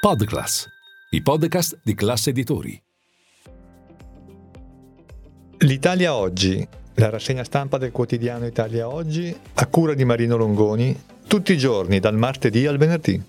Podclass, i podcast di classe editori. L'Italia oggi, la rassegna stampa del quotidiano Italia oggi, a cura di Marino Longoni, tutti i giorni dal martedì al venerdì.